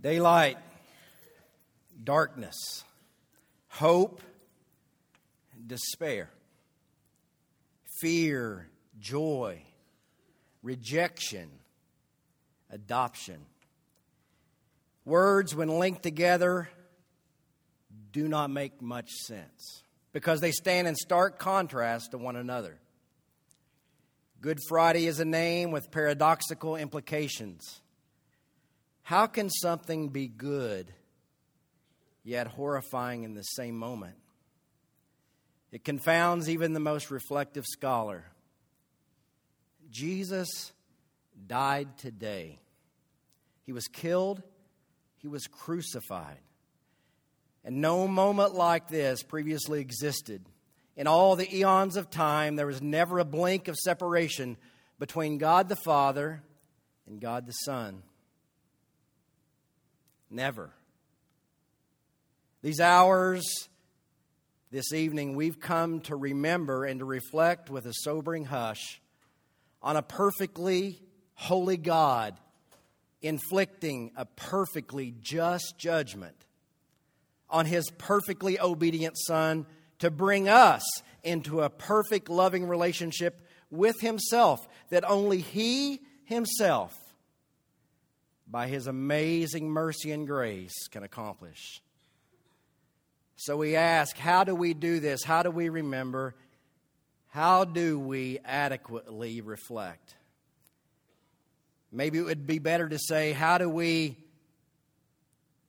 Daylight, darkness, hope, despair, fear, joy, rejection, adoption. Words, when linked together, do not make much sense because they stand in stark contrast to one another. Good Friday is a name with paradoxical implications. How can something be good yet horrifying in the same moment? It confounds even the most reflective scholar. Jesus died today. He was killed, he was crucified. And no moment like this previously existed. In all the eons of time, there was never a blink of separation between God the Father and God the Son. Never. These hours this evening, we've come to remember and to reflect with a sobering hush on a perfectly holy God inflicting a perfectly just judgment on his perfectly obedient Son to bring us into a perfect loving relationship with himself that only he himself by his amazing mercy and grace can accomplish. So we ask, how do we do this? How do we remember? How do we adequately reflect? Maybe it would be better to say, how do we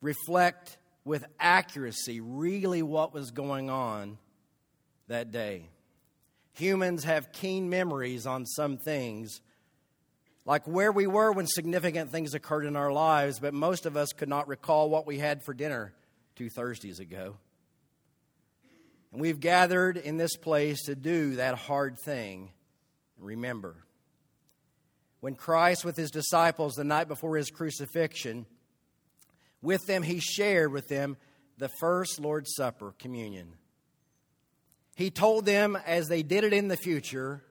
reflect with accuracy really what was going on that day? Humans have keen memories on some things like where we were when significant things occurred in our lives, but most of us could not recall what we had for dinner two Thursdays ago. And we've gathered in this place to do that hard thing. Remember, when Christ, with his disciples the night before his crucifixion, with them he shared with them the first Lord's Supper, communion. He told them, as they did it in the future,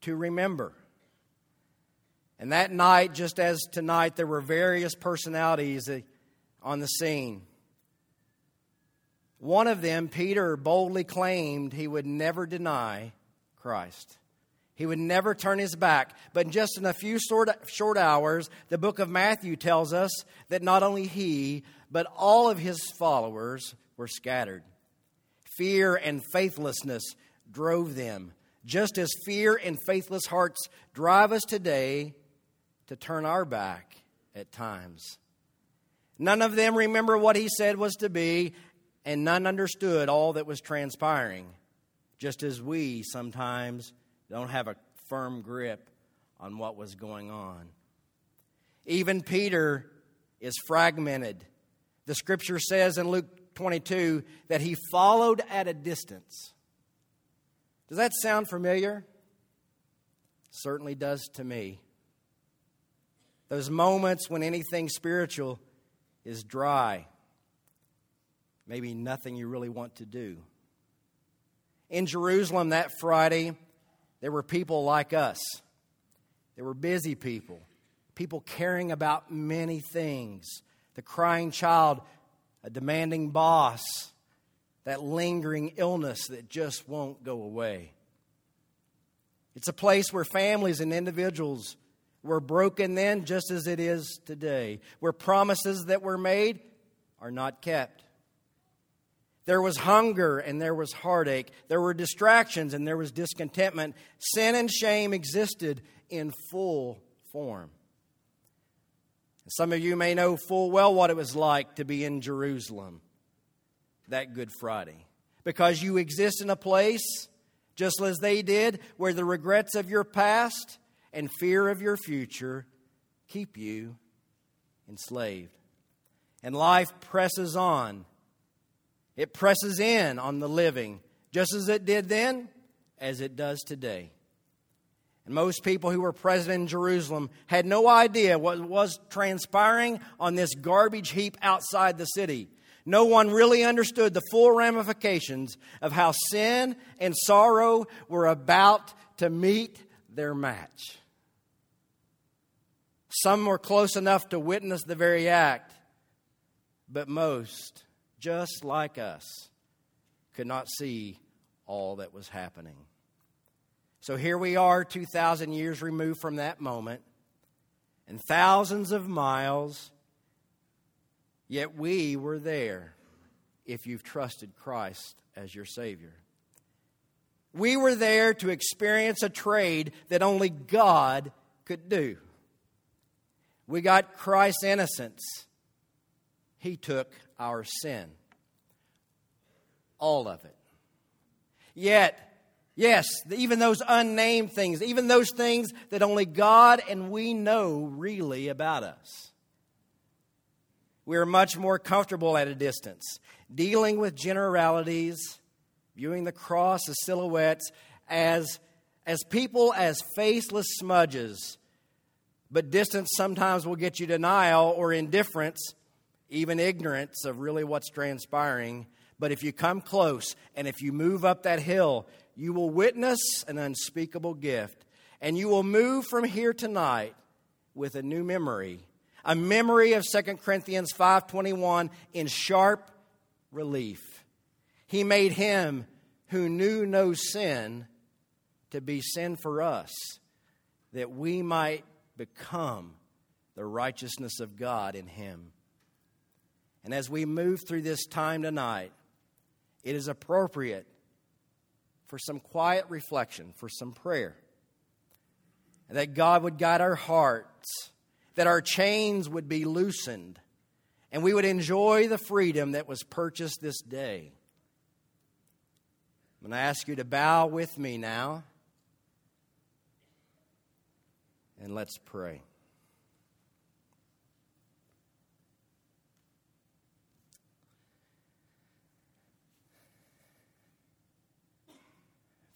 to remember. And that night, just as tonight, there were various personalities uh, on the scene. One of them, Peter, boldly claimed he would never deny Christ. He would never turn his back. But just in a few short, short hours, the book of Matthew tells us that not only he, but all of his followers were scattered. Fear and faithlessness drove them, just as fear and faithless hearts drive us today to turn our back at times. None of them remember what he said was to be, and none understood all that was transpiring, just as we sometimes don't have a firm grip on what was going on. Even Peter is fragmented. The scripture says in Luke 22 that he followed at a distance. Does that sound familiar? Certainly does to me. Those moments when anything spiritual is dry, maybe nothing you really want to do. In Jerusalem that Friday, there were people like us. There were busy people, people caring about many things. The crying child, a demanding boss, that lingering illness that just won't go away. It's a place where families and individuals were broken then just as it is today, where promises that were made are not kept. There was hunger and there was heartache. There were distractions and there was discontentment. Sin and shame existed in full form. Some of you may know full well what it was like to be in Jerusalem that Good Friday. Because you exist in a place, just as they did, where the regrets of your past and fear of your future keep you enslaved. And life presses on. It presses in on the living, just as it did then, as it does today. And most people who were present in Jerusalem had no idea what was transpiring on this garbage heap outside the city. No one really understood the full ramifications of how sin and sorrow were about to meet their match. Some were close enough to witness the very act, but most, just like us, could not see all that was happening. So here we are, 2,000 years removed from that moment, and thousands of miles, yet we were there if you've trusted Christ as your Savior. We were there to experience a trade that only God could do. We got Christ's innocence, He took our sin. All of it. Yet, yes, even those unnamed things, even those things that only God and we know really about us. We are much more comfortable at a distance, dealing with generalities viewing the cross as silhouettes, as, as people as faceless smudges. But distance sometimes will get you denial or indifference, even ignorance of really what's transpiring. But if you come close and if you move up that hill, you will witness an unspeakable gift. And you will move from here tonight with a new memory, a memory of 2 Corinthians 5:21 in sharp relief. He made him who knew no sin to be sin for us, that we might become the righteousness of God in him. And as we move through this time tonight, it is appropriate for some quiet reflection, for some prayer. And that God would guide our hearts, that our chains would be loosened, and we would enjoy the freedom that was purchased this day. I'm going to ask you to bow with me now. And let's pray.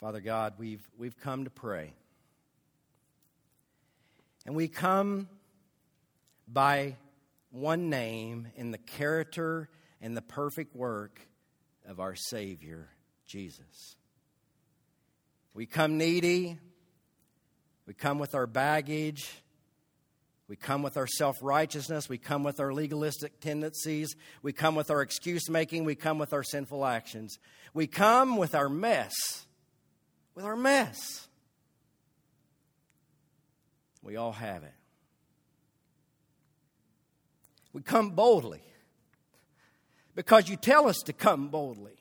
Father God, we've, we've come to pray. And we come by one name in the character and the perfect work of our Savior, Jesus. We come needy. We come with our baggage. We come with our self righteousness. We come with our legalistic tendencies. We come with our excuse making. We come with our sinful actions. We come with our mess. With our mess. We all have it. We come boldly because you tell us to come boldly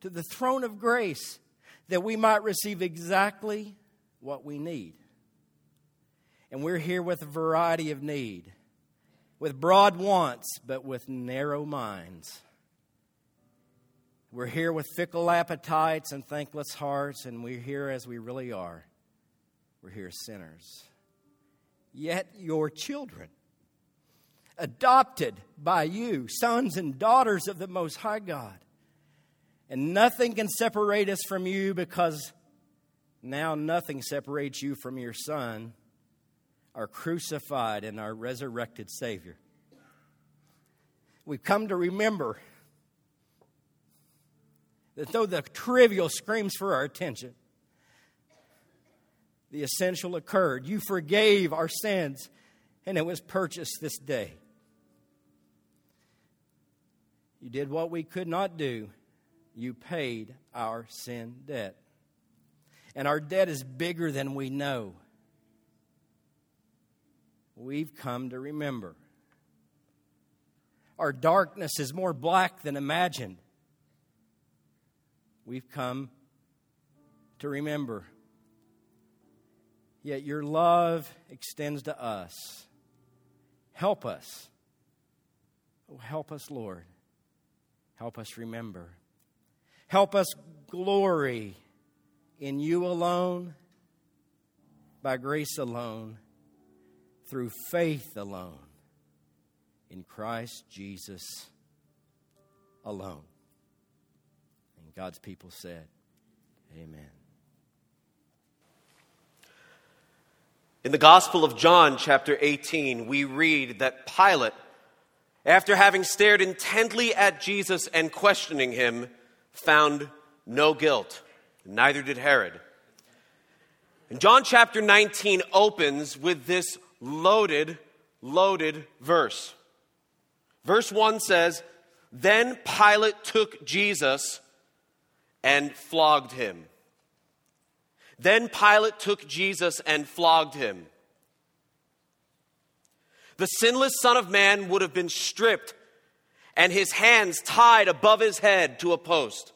to the throne of grace that we might receive exactly what we need. And we're here with a variety of need, with broad wants, but with narrow minds. We're here with fickle appetites and thankless hearts, and we're here as we really are. We're here sinners. Yet your children, adopted by you, sons and daughters of the Most High God, and nothing can separate us from you because now nothing separates you from your Son, our crucified and our resurrected Savior. We've come to remember that though the trivial screams for our attention, the essential occurred. You forgave our sins, and it was purchased this day. You did what we could not do you paid our sin debt. And our debt is bigger than we know. We've come to remember. Our darkness is more black than imagined. We've come to remember. Yet your love extends to us. Help us. Oh, help us, Lord. Help us remember. Help us glory in you alone, by grace alone, through faith alone, in Christ Jesus alone. And God's people said, Amen. In the Gospel of John, chapter 18, we read that Pilate, after having stared intently at Jesus and questioning him, found no guilt. Neither did Herod. And John chapter 19 opens with this loaded, loaded verse. Verse 1 says, Then Pilate took Jesus and flogged him. Then Pilate took Jesus and flogged him. The sinless Son of Man would have been stripped and his hands tied above his head to a post.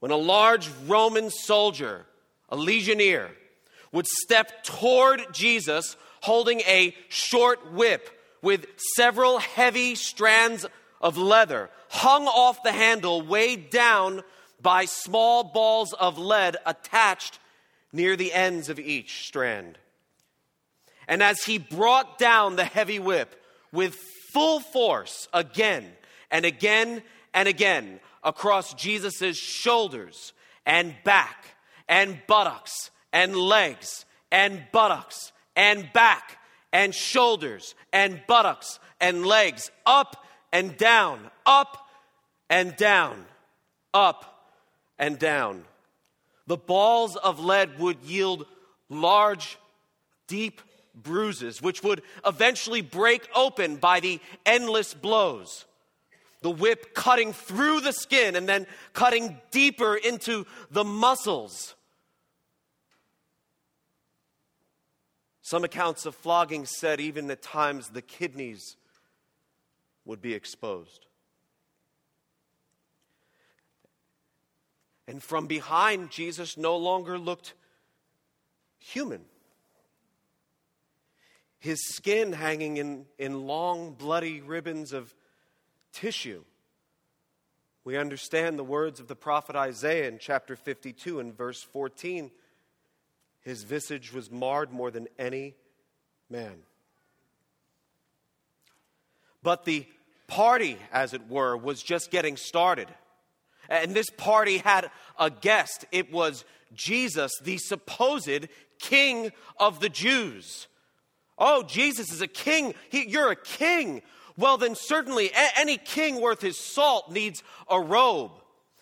When a large Roman soldier, a legionnaire, would step toward Jesus holding a short whip with several heavy strands of leather hung off the handle, weighed down by small balls of lead attached near the ends of each strand. And as he brought down the heavy whip with full force again and again and again across Jesus' shoulders and back and buttocks and legs and buttocks and back and shoulders and buttocks and legs, up and down, up and down, up and down. The balls of lead would yield large, deep bruises, which would eventually break open by the endless blows. The whip cutting through the skin and then cutting deeper into the muscles. Some accounts of flogging said even at times the kidneys would be exposed. And from behind, Jesus no longer looked human. His skin hanging in, in long, bloody ribbons of tissue. We understand the words of the prophet Isaiah in chapter 52 and verse 14 his visage was marred more than any man. But the party, as it were, was just getting started. And this party had a guest. It was Jesus, the supposed king of the Jews. Oh, Jesus is a king. He, you're a king. Well, then, certainly, a- any king worth his salt needs a robe.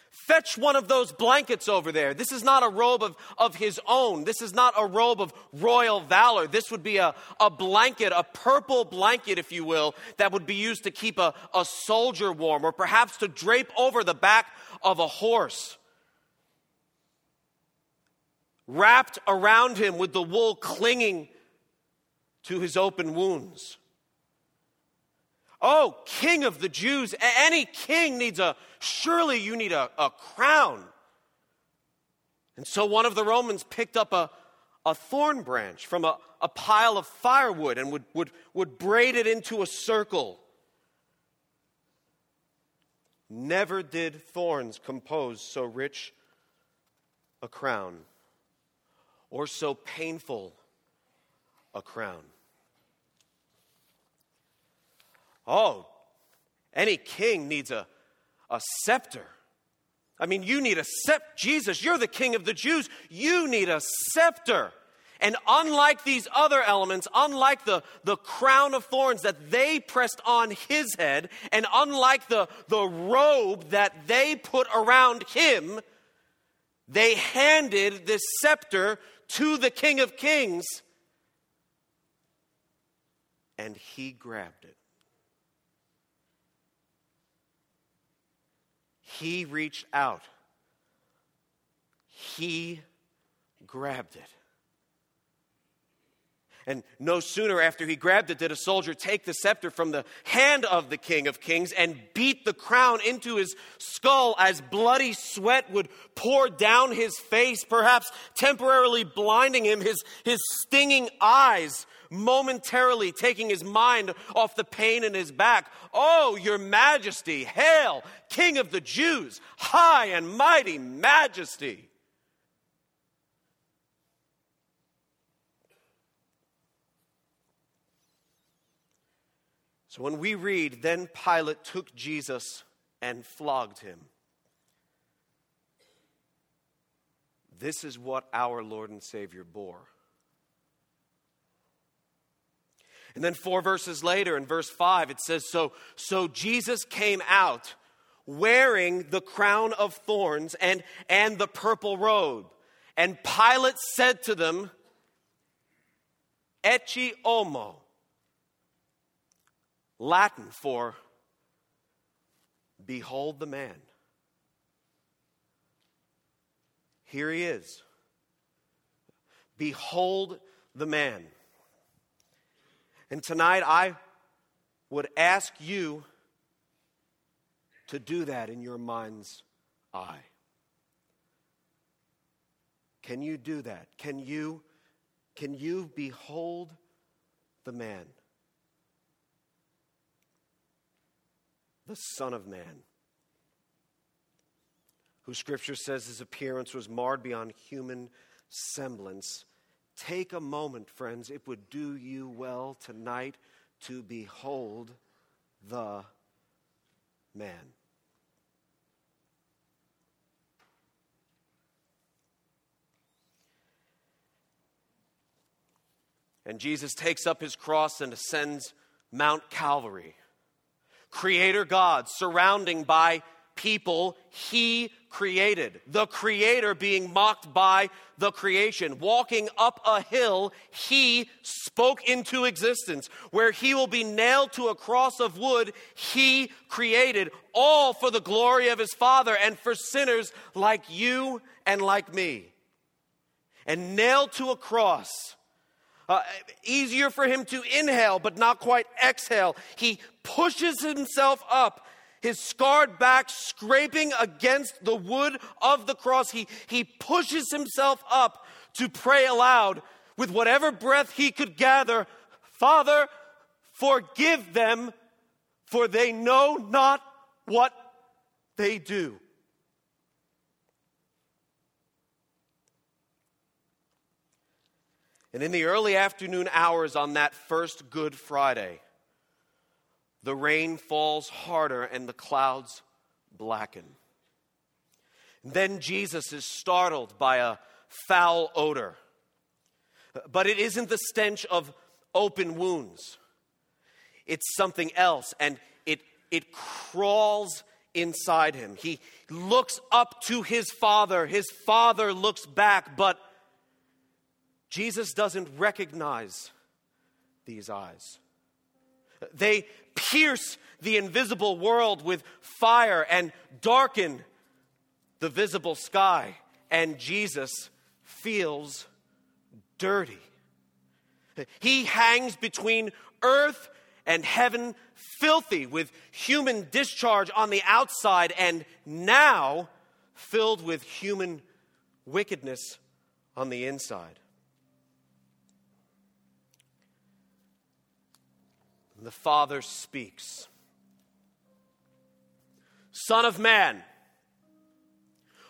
Fetch one of those blankets over there. This is not a robe of, of his own. This is not a robe of royal valor. This would be a, a blanket, a purple blanket, if you will, that would be used to keep a, a soldier warm or perhaps to drape over the back of a horse. Wrapped around him with the wool clinging to his open wounds. Oh, king of the Jews, any king needs a, surely you need a, a crown. And so one of the Romans picked up a, a thorn branch from a, a pile of firewood and would, would, would braid it into a circle. Never did thorns compose so rich a crown or so painful a crown. Oh, any king needs a, a scepter. I mean, you need a scepter. Jesus, you're the king of the Jews. You need a scepter. And unlike these other elements, unlike the, the crown of thorns that they pressed on his head, and unlike the, the robe that they put around him, they handed this scepter to the King of Kings, and he grabbed it. He reached out, he grabbed it. And no sooner after he grabbed it did a soldier take the scepter from the hand of the King of Kings and beat the crown into his skull as bloody sweat would pour down his face, perhaps temporarily blinding him, his, his stinging eyes momentarily taking his mind off the pain in his back. Oh, your majesty, hail, King of the Jews, high and mighty majesty. So when we read, then Pilate took Jesus and flogged him. This is what our Lord and Savior bore. And then four verses later, in verse 5, it says, So, so Jesus came out wearing the crown of thorns and, and the purple robe. And Pilate said to them, Ecce homo. Latin for behold the man. Here he is. Behold the man. And tonight I would ask you to do that in your mind's eye. Can you do that? Can you can you behold the man? The son of man who scripture says his appearance was marred beyond human semblance. Take a moment, friends. It would do you well tonight to behold the man. And Jesus takes up his cross and ascends Mount Calvary. Creator God, surrounding by people he created. The creator being mocked by the creation. Walking up a hill he spoke into existence. Where he will be nailed to a cross of wood he created. All for the glory of his Father and for sinners like you and like me. And nailed to a cross. Uh, easier for him to inhale, but not quite exhale. He pushes himself up his scarred back scraping against the wood of the cross. He, he pushes himself up to pray aloud with whatever breath he could gather Father, forgive them, for they know not what they do. And in the early afternoon hours on that first Good Friday, the rain falls harder and the clouds blacken. Then Jesus is startled by a foul odor. But it isn't the stench of open wounds, it's something else, and it, it crawls inside him. He looks up to his father, his father looks back, but Jesus doesn't recognize these eyes. They pierce the invisible world with fire and darken the visible sky. And Jesus feels dirty. He hangs between earth and heaven, filthy with human discharge on the outside, and now filled with human wickedness on the inside. The Father speaks Son of man,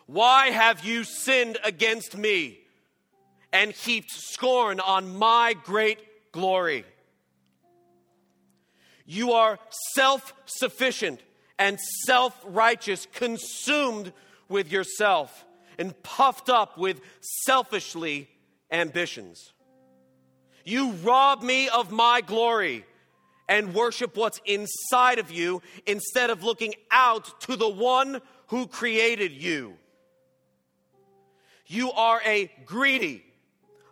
why have you sinned against me and heaped scorn on my great glory? You are self sufficient and self righteous, consumed with yourself and puffed up with selfishly ambitions. You rob me of my glory and worship what's inside of you instead of looking out to the one who created you. You are a greedy,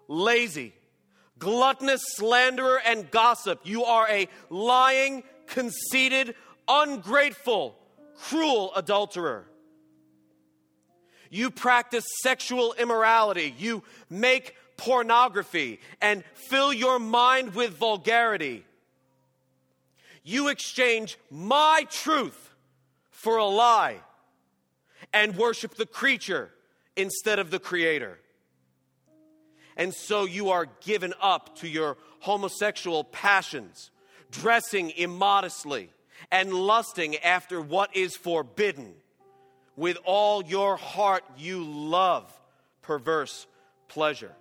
lazy, gluttonous slanderer and gossip. You are a lying, conceited, ungrateful, cruel adulterer. You practice sexual immorality. You make pornography and fill your mind with vulgarity you exchange my truth for a lie and worship the creature instead of the creator. And so you are given up to your homosexual passions, dressing immodestly, and lusting after what is forbidden. With all your heart, you love perverse pleasure,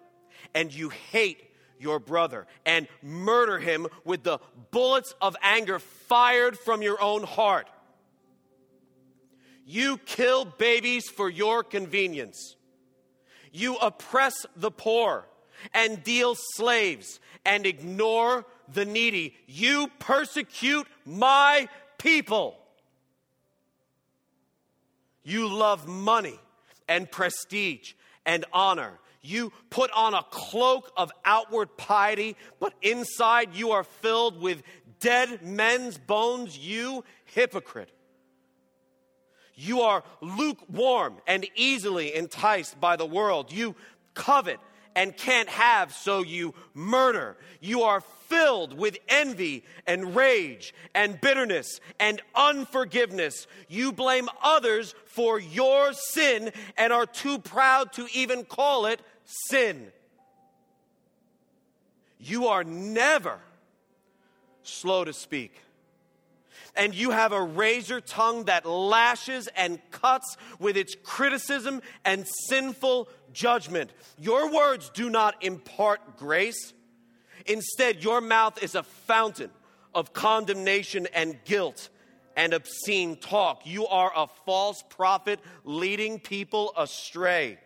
and you hate your brother and murder him with the bullets of anger fired from your own heart. You kill babies for your convenience. You oppress the poor and deal slaves and ignore the needy. You persecute my people. You love money and prestige and honor you put on a cloak of outward piety, but inside you are filled with dead men's bones, you hypocrite. You are lukewarm and easily enticed by the world. You covet and can't have, so you murder. You are filled with envy and rage and bitterness and unforgiveness. You blame others for your sin and are too proud to even call it sin. You are never slow to speak. And you have a razor tongue that lashes and cuts with its criticism and sinful judgment. Your words do not impart grace. Instead, your mouth is a fountain of condemnation and guilt and obscene talk. You are a false prophet leading people astray.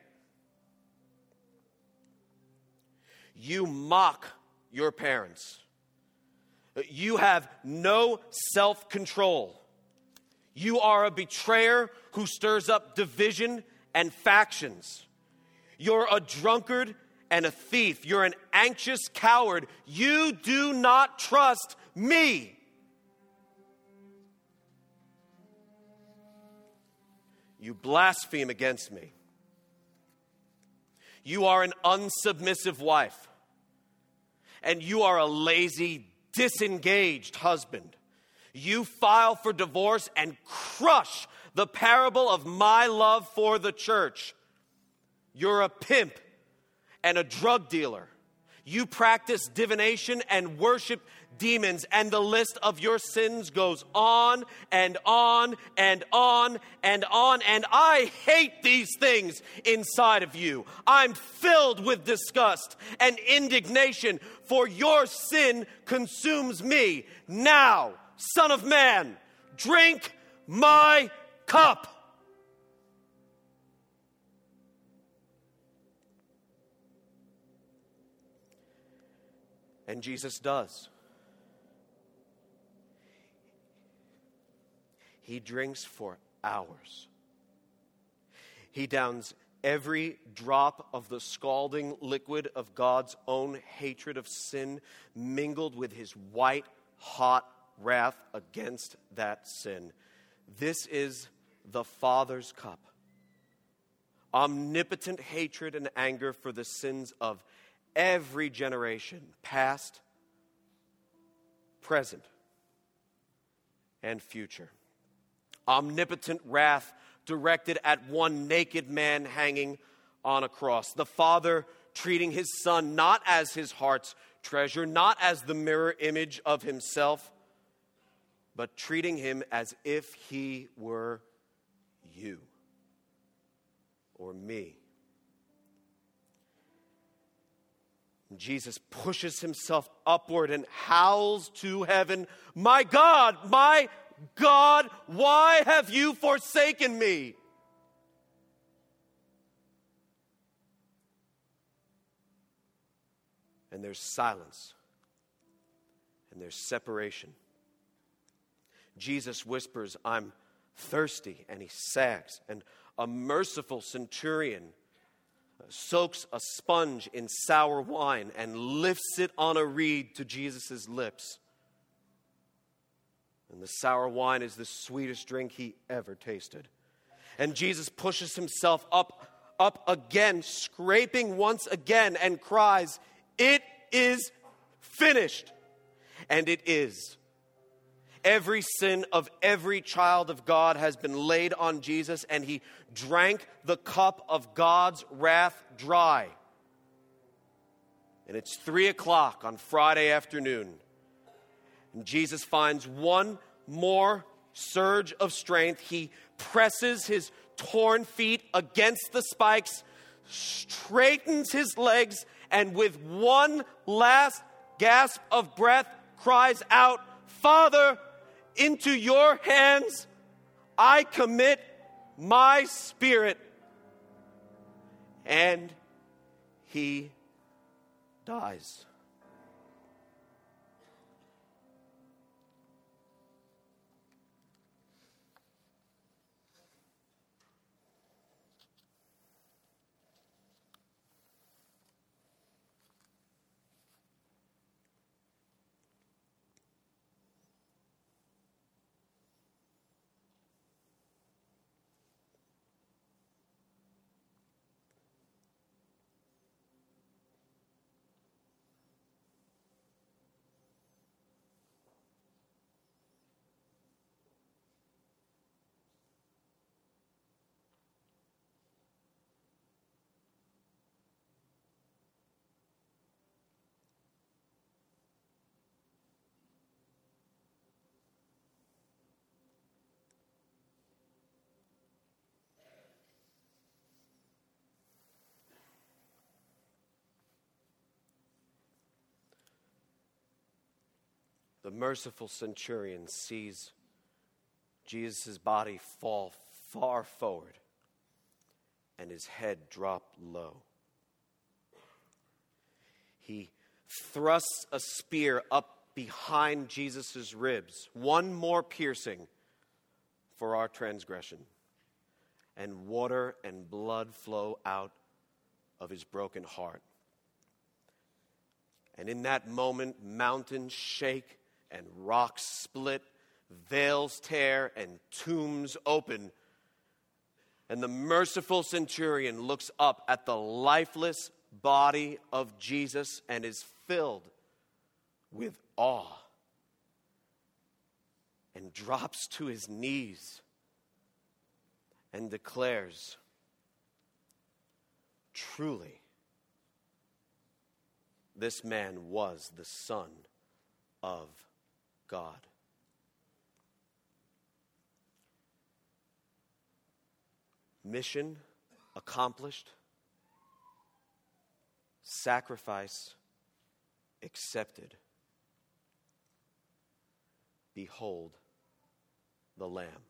You mock your parents. You have no self control. You are a betrayer who stirs up division and factions. You're a drunkard and a thief. You're an anxious coward. You do not trust me. You blaspheme against me. You are an unsubmissive wife and you are a lazy, disengaged husband. You file for divorce and crush the parable of my love for the church. You're a pimp and a drug dealer. You practice divination and worship demons, and the list of your sins goes on and on and on and on. And I hate these things inside of you. I'm filled with disgust and indignation, for your sin consumes me. Now, Son of Man, drink my cup. And Jesus does. He drinks for hours. He downs every drop of the scalding liquid of God's own hatred of sin, mingled with his white hot wrath against that sin. This is the Father's cup. Omnipotent hatred and anger for the sins of every generation, past, present, and future omnipotent wrath directed at one naked man hanging on a cross. The Father treating his Son not as his heart's treasure, not as the mirror image of himself, but treating him as if he were you or me. Jesus pushes himself upward and howls to heaven, My God, my God, why have you forsaken me? And there's silence, and there's separation. Jesus whispers, I'm thirsty, and he sags. And a merciful centurion soaks a sponge in sour wine and lifts it on a reed to Jesus' lips. And the sour wine is the sweetest drink he ever tasted. And Jesus pushes himself up, up again, scraping once again, and cries, It is finished. And it is. Every sin of every child of God has been laid on Jesus, and he drank the cup of God's wrath dry. And it's three o'clock on Friday afternoon. And Jesus finds one more surge of strength. He presses his torn feet against the spikes, straightens his legs, and with one last gasp of breath cries out, Father, into your hands I commit my spirit. And he dies. The merciful centurion sees Jesus' body fall far forward and his head drop low. He thrusts a spear up behind Jesus' ribs, one more piercing for our transgression. And water and blood flow out of his broken heart. And in that moment, mountains shake and rocks split, veils tear, and tombs open. And the merciful centurion looks up at the lifeless body of Jesus and is filled with awe and drops to his knees and declares, Truly, this man was the Son of God. Mission accomplished, sacrifice accepted. Behold the Lamb.